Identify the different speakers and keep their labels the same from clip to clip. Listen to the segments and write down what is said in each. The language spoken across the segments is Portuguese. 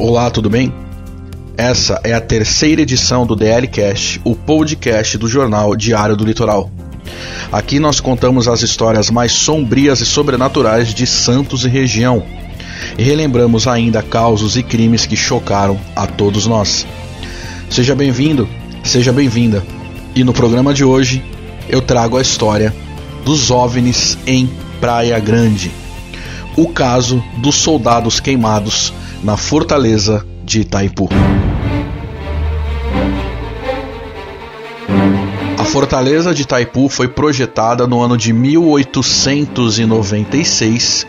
Speaker 1: Olá, tudo bem? Essa é a terceira edição do DLCast, o podcast do jornal Diário do Litoral. Aqui nós contamos as histórias mais sombrias e sobrenaturais de Santos e região. E relembramos ainda causos e crimes que chocaram a todos nós. Seja bem-vindo, seja bem-vinda. E no programa de hoje eu trago a história dos OVNIs em Praia Grande. O caso dos soldados queimados na fortaleza de Itaipu. A fortaleza de Itaipu foi projetada no ano de 1896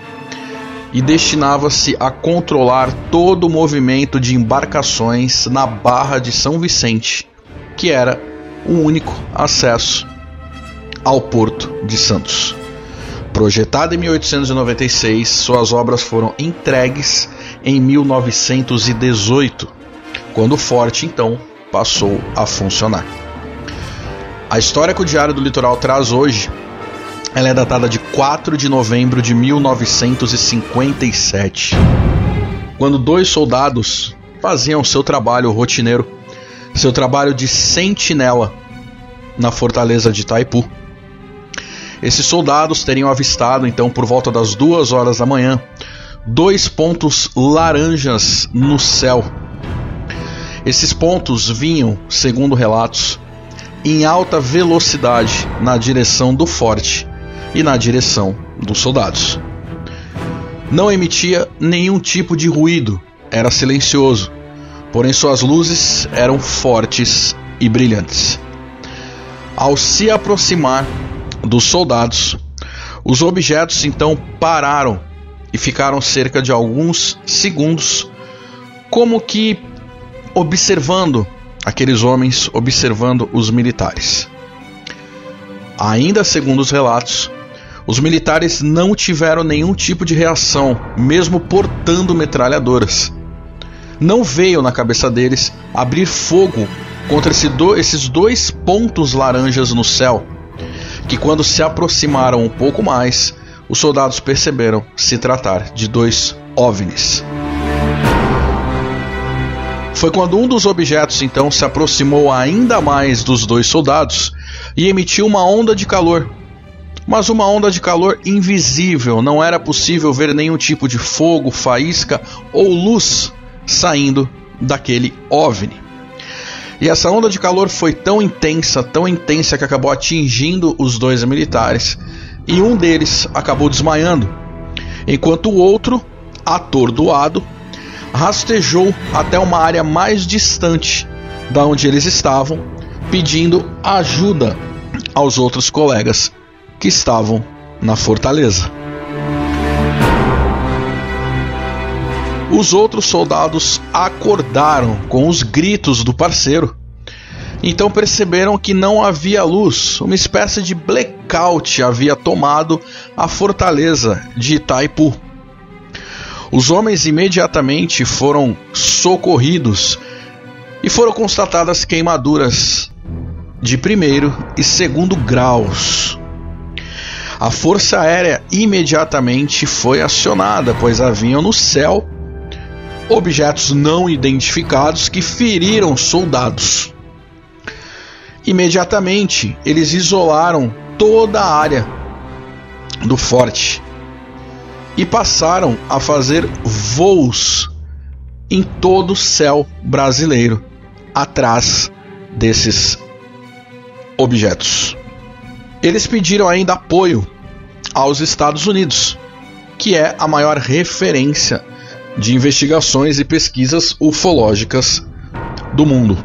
Speaker 1: e destinava-se a controlar todo o movimento de embarcações na Barra de São Vicente, que era o único acesso ao Porto de Santos. Projetada em 1896, suas obras foram entregues em 1918, quando o forte então passou a funcionar. A história que o Diário do Litoral traz hoje, ela é datada de 4 de novembro de 1957, quando dois soldados faziam seu trabalho rotineiro, seu trabalho de sentinela na fortaleza de Taipu. Esses soldados teriam avistado então por volta das duas horas da manhã dois pontos laranjas no céu. Esses pontos vinham, segundo relatos, em alta velocidade na direção do forte e na direção dos soldados. Não emitia nenhum tipo de ruído, era silencioso, porém suas luzes eram fortes e brilhantes. Ao se aproximar dos soldados, os objetos então pararam e ficaram cerca de alguns segundos, como que observando aqueles homens, observando os militares. Ainda segundo os relatos, os militares não tiveram nenhum tipo de reação, mesmo portando metralhadoras. Não veio na cabeça deles abrir fogo contra esse do, esses dois pontos laranjas no céu, que quando se aproximaram um pouco mais, os soldados perceberam se tratar de dois OVNIs. Foi quando um dos objetos então se aproximou ainda mais dos dois soldados e emitiu uma onda de calor. Mas uma onda de calor invisível, não era possível ver nenhum tipo de fogo, faísca ou luz saindo daquele OVNI. E essa onda de calor foi tão intensa, tão intensa que acabou atingindo os dois militares e um deles acabou desmaiando, enquanto o outro, atordoado, rastejou até uma área mais distante da onde eles estavam, pedindo ajuda aos outros colegas que estavam na fortaleza. Os outros soldados acordaram com os gritos do parceiro então perceberam que não havia luz, uma espécie de blackout havia tomado a fortaleza de Itaipu. Os homens imediatamente foram socorridos e foram constatadas queimaduras de primeiro e segundo graus. A Força Aérea imediatamente foi acionada, pois haviam no céu objetos não identificados que feriram soldados. Imediatamente, eles isolaram toda a área do forte e passaram a fazer voos em todo o céu brasileiro atrás desses objetos. Eles pediram ainda apoio aos Estados Unidos, que é a maior referência de investigações e pesquisas ufológicas do mundo.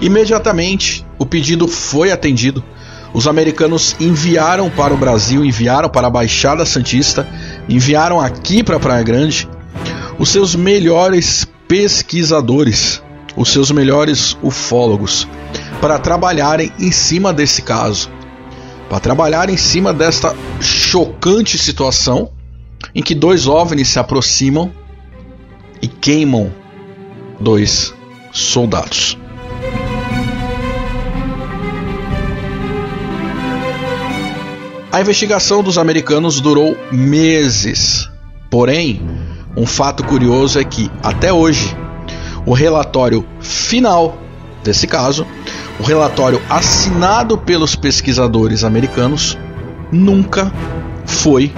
Speaker 1: Imediatamente, o pedido foi atendido. Os americanos enviaram para o Brasil, enviaram para a Baixada Santista, enviaram aqui para Praia Grande os seus melhores pesquisadores, os seus melhores ufólogos, para trabalharem em cima desse caso, para trabalhar em cima desta chocante situação em que dois OVNIs se aproximam e queimam dois soldados. A investigação dos americanos durou meses. Porém, um fato curioso é que, até hoje, o relatório final desse caso, o relatório assinado pelos pesquisadores americanos, nunca foi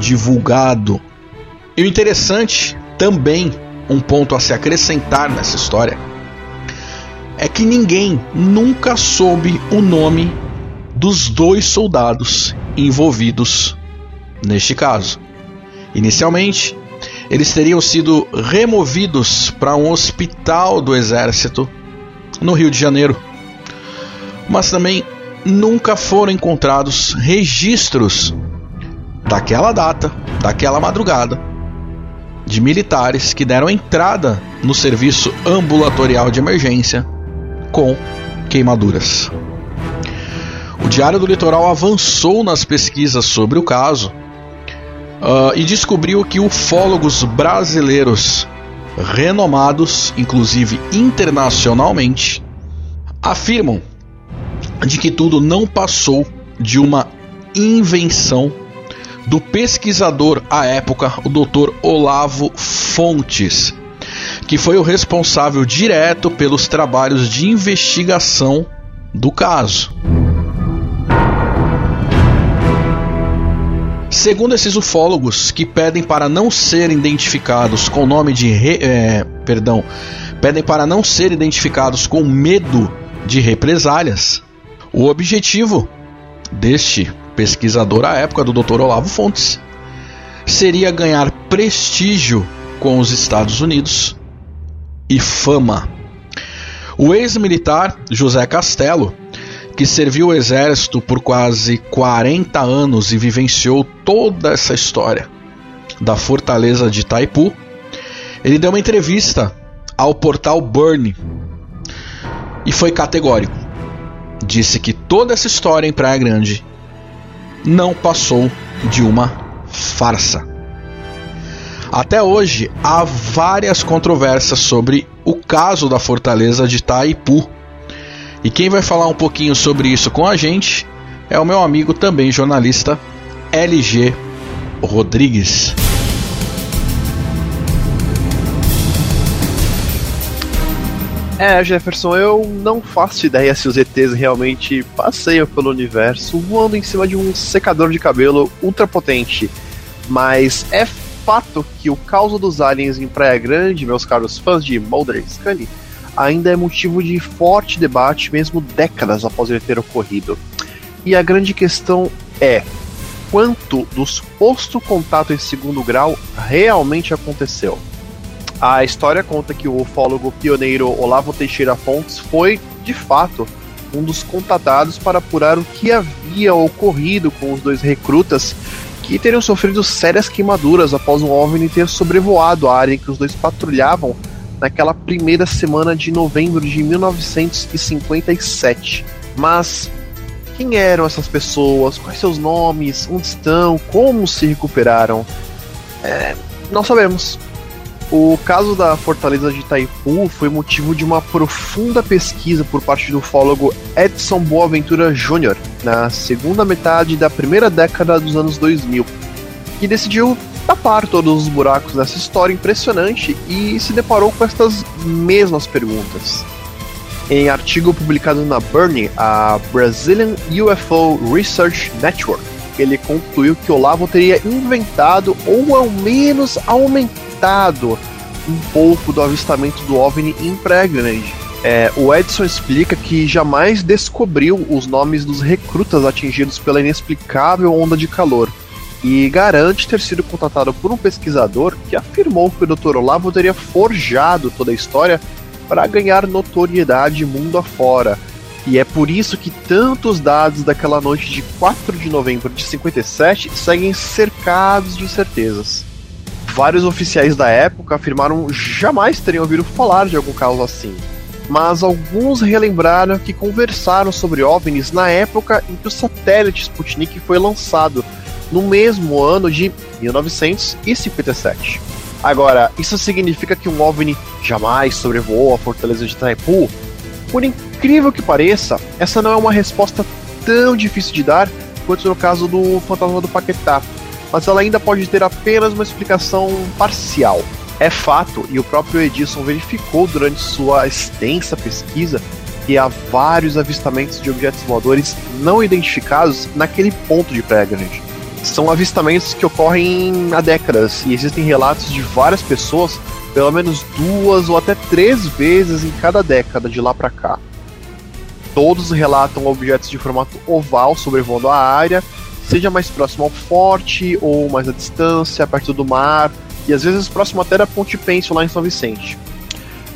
Speaker 1: divulgado. E o interessante, também um ponto a se acrescentar nessa história, é que ninguém nunca soube o nome dos dois soldados envolvidos neste caso. Inicialmente, eles teriam sido removidos para um hospital do exército no Rio de Janeiro, mas também nunca foram encontrados registros daquela data, daquela madrugada, de militares que deram entrada no serviço ambulatorial de emergência com queimaduras. O Diário do Litoral avançou nas pesquisas sobre o caso uh, e descobriu que ufólogos brasileiros renomados, inclusive internacionalmente, afirmam de que tudo não passou de uma invenção do pesquisador à época, o Dr. Olavo Fontes, que foi o responsável direto pelos trabalhos de investigação do caso. Segundo esses ufólogos, que pedem para não serem identificados com o nome de. Re, é, perdão. Pedem para não ser identificados com medo de represálias, o objetivo deste pesquisador à época do Dr. Olavo Fontes seria ganhar prestígio com os Estados Unidos e fama. O ex-militar José Castelo que serviu o exército por quase 40 anos e vivenciou toda essa história da fortaleza de Taipu, ele deu uma entrevista ao portal Burn e foi categórico. Disse que toda essa história em Praia Grande não passou de uma farsa. Até hoje há várias controvérsias sobre o caso da fortaleza de Taipu e quem vai falar um pouquinho sobre isso com a gente é o meu amigo também jornalista LG Rodrigues.
Speaker 2: É, Jefferson, eu não faço ideia se os ETs realmente passeiam pelo universo voando em cima de um secador de cabelo ultra potente. Mas é fato que o caos dos aliens em Praia Grande, meus caros fãs de Mulder e Scully, ainda é motivo de forte debate, mesmo décadas após ele ter ocorrido. E a grande questão é: quanto do suposto contato em segundo grau realmente aconteceu? A história conta que o ufólogo pioneiro Olavo Teixeira Fontes foi, de fato, um dos contatados para apurar o que havia ocorrido com os dois recrutas que teriam sofrido sérias queimaduras após um OVNI ter sobrevoado a área em que os dois patrulhavam naquela primeira semana de novembro de 1957. Mas quem eram essas pessoas? Quais seus nomes? Onde estão? Como se recuperaram? É, não sabemos. O caso da Fortaleza de Itaipu foi motivo de uma profunda pesquisa por parte do ufólogo Edson Boaventura Jr. na segunda metade da primeira década dos anos 2000, que decidiu tapar todos os buracos dessa história impressionante e se deparou com estas mesmas perguntas. Em artigo publicado na Burnie, a Brazilian UFO Research Network, ele concluiu que Olavo teria inventado ou ao menos aumentado um pouco do avistamento do OVNI em Grande. É, o Edson explica que jamais descobriu os nomes dos recrutas atingidos pela inexplicável onda de calor, e garante ter sido contatado por um pesquisador que afirmou que o Dr. Olavo teria forjado toda a história para ganhar notoriedade mundo afora. E é por isso que tantos dados daquela noite de 4 de novembro de 57 seguem cercados de incertezas. Vários oficiais da época afirmaram jamais teriam ouvido falar de algum caso assim, mas alguns relembraram que conversaram sobre OVNIs na época em que o satélite Sputnik foi lançado, no mesmo ano de 1957. Agora, isso significa que um OVNI jamais sobrevoou a fortaleza de Taipu? Por incrível que pareça, essa não é uma resposta tão difícil de dar quanto no caso do fantasma do Paquetá. mas ela ainda pode ter apenas uma explicação parcial. É fato, e o próprio Edison verificou durante sua extensa pesquisa, que há vários avistamentos de objetos voadores não identificados naquele ponto de Praia Grande. São avistamentos que ocorrem há décadas e existem relatos de várias pessoas, pelo menos duas ou até três vezes em cada década de lá para cá. Todos relatam objetos de formato oval sobrevoando a área, seja mais próximo ao forte ou mais à distância, perto do mar, e às vezes próximo até da Ponte Pêncil lá em São Vicente.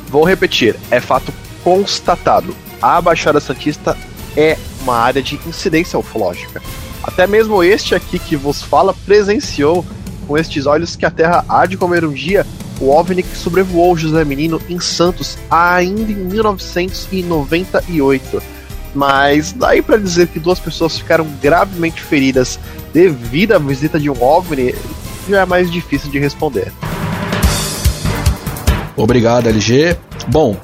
Speaker 2: Vou repetir, é fato constatado. A Baixada Santista é uma área de incidência ufológica. Até mesmo este aqui que vos fala presenciou com estes olhos que a Terra há de comer um dia o OVNI que sobrevoou José Menino em Santos ainda em 1998. Mas daí para dizer que duas pessoas ficaram gravemente feridas devido à visita de um OVNI já é mais difícil de responder.
Speaker 1: Obrigado, LG. Bom,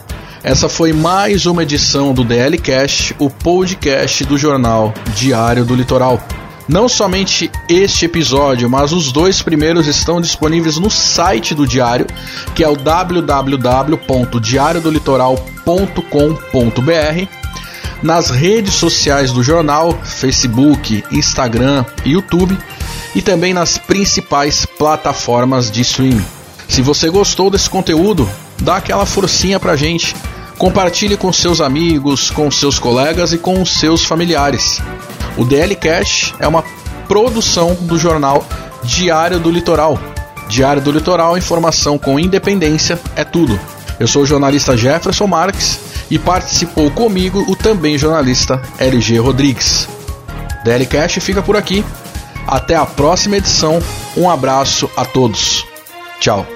Speaker 1: essa foi mais uma edição do DL Cast, o podcast do jornal Diário do Litoral. Não somente este episódio, mas os dois primeiros estão disponíveis no site do Diário, que é o www.diariodolitoral.com.br, nas redes sociais do jornal, Facebook, Instagram YouTube, e também nas principais plataformas de streaming. Se você gostou desse conteúdo, dá aquela forcinha pra gente. Compartilhe com seus amigos, com seus colegas e com seus familiares. O DL Cash é uma produção do jornal Diário do Litoral. Diário do Litoral, informação com independência é tudo. Eu sou o jornalista Jefferson Marques e participou comigo o também jornalista LG Rodrigues. DL Cash fica por aqui. Até a próxima edição. Um abraço a todos. Tchau.